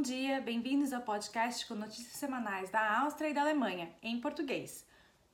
Bom dia, bem-vindos ao podcast com notícias semanais da Áustria e da Alemanha, em português.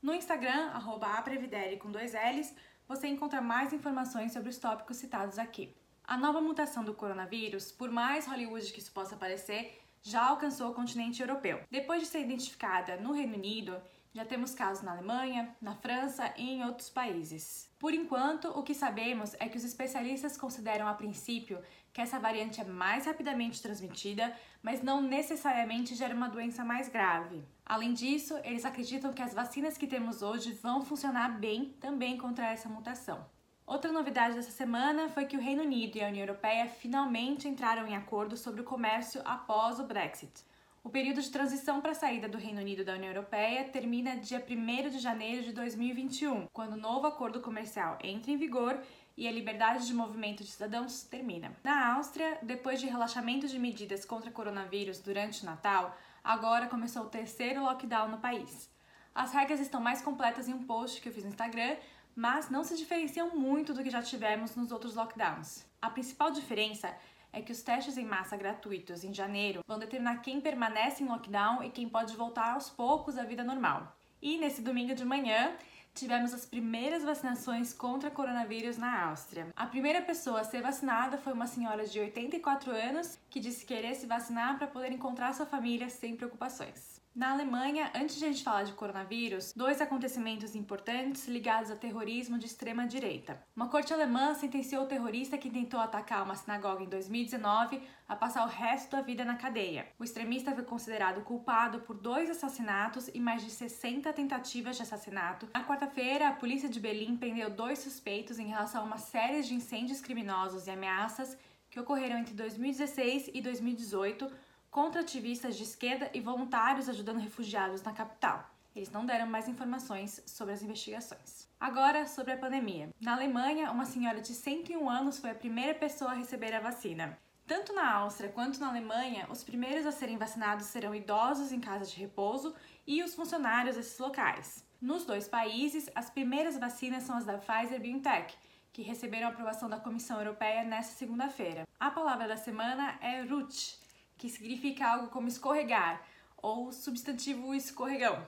No Instagram, arroba aprevidere com dois L's, você encontra mais informações sobre os tópicos citados aqui. A nova mutação do coronavírus, por mais Hollywood que isso possa parecer, já alcançou o continente europeu. Depois de ser identificada no Reino Unido, já temos casos na Alemanha, na França e em outros países. Por enquanto, o que sabemos é que os especialistas consideram a princípio que essa variante é mais rapidamente transmitida, mas não necessariamente gera uma doença mais grave. Além disso, eles acreditam que as vacinas que temos hoje vão funcionar bem também contra essa mutação. Outra novidade dessa semana foi que o Reino Unido e a União Europeia finalmente entraram em acordo sobre o comércio após o Brexit. O período de transição para a saída do Reino Unido da União Europeia termina dia 1 de janeiro de 2021, quando o novo acordo comercial entra em vigor e a liberdade de movimento de cidadãos termina. Na Áustria, depois de relaxamento de medidas contra coronavírus durante o Natal, agora começou o terceiro lockdown no país. As regras estão mais completas em um post que eu fiz no Instagram, mas não se diferenciam muito do que já tivemos nos outros lockdowns. A principal diferença que os testes em massa gratuitos em janeiro vão determinar quem permanece em lockdown e quem pode voltar aos poucos à vida normal. E nesse domingo de manhã, tivemos as primeiras vacinações contra coronavírus na Áustria. A primeira pessoa a ser vacinada foi uma senhora de 84 anos que disse querer se vacinar para poder encontrar sua família sem preocupações. Na Alemanha, antes de a gente falar de coronavírus, dois acontecimentos importantes ligados a terrorismo de extrema direita. Uma corte alemã sentenciou o terrorista que tentou atacar uma sinagoga em 2019 a passar o resto da vida na cadeia. O extremista foi considerado culpado por dois assassinatos e mais de 60 tentativas de assassinato. Na quarta-feira, a polícia de Berlim prendeu dois suspeitos em relação a uma série de incêndios criminosos e ameaças que ocorreram entre 2016 e 2018 contra ativistas de esquerda e voluntários ajudando refugiados na capital. Eles não deram mais informações sobre as investigações. Agora, sobre a pandemia. Na Alemanha, uma senhora de 101 anos foi a primeira pessoa a receber a vacina. Tanto na Áustria quanto na Alemanha, os primeiros a serem vacinados serão idosos em casa de repouso e os funcionários desses locais. Nos dois países, as primeiras vacinas são as da Pfizer BioNTech, que receberam aprovação da Comissão Europeia nesta segunda-feira. A palavra da semana é RUT, que significa algo como escorregar, ou substantivo escorregão.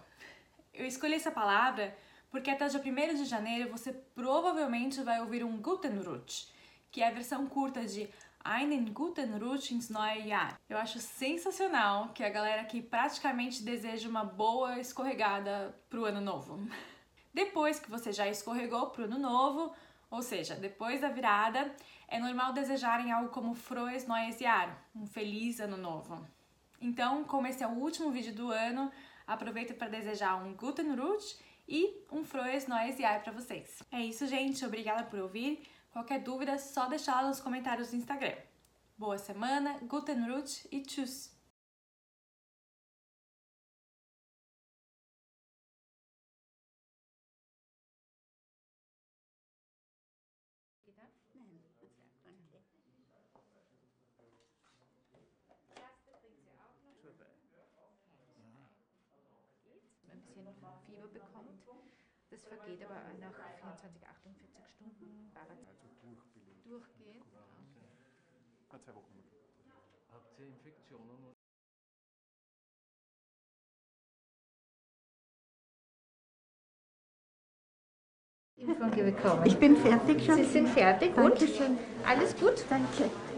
Eu escolhi essa palavra porque até dia 1 de janeiro você provavelmente vai ouvir um Guten Rutsch, que é a versão curta de Einen guten Rutsch ins neue Jahr. Eu acho sensacional que a galera aqui praticamente deseja uma boa escorregada pro ano novo. Depois que você já escorregou pro ano novo, ou seja, depois da virada, é normal desejarem algo como Frohes Neues Jahr, um feliz ano novo. Então, como esse é o último vídeo do ano, aproveito para desejar um Guten Rutsch e um Frohes Neues Jahr para vocês. É isso, gente. Obrigada por ouvir. Qualquer dúvida, só deixar lá nos comentários do Instagram. Boa semana, Guten Rutsch e tschüss! Fieber bekommt. Das vergeht aber nach 24, 48 Stunden. Also durchbelegt. Durchgehend. Okay. Zwei Wochen. Habt ihr Infektionen? Ich bin fertig schon. Sie sind fertig Dankeschön. und alles gut? Danke.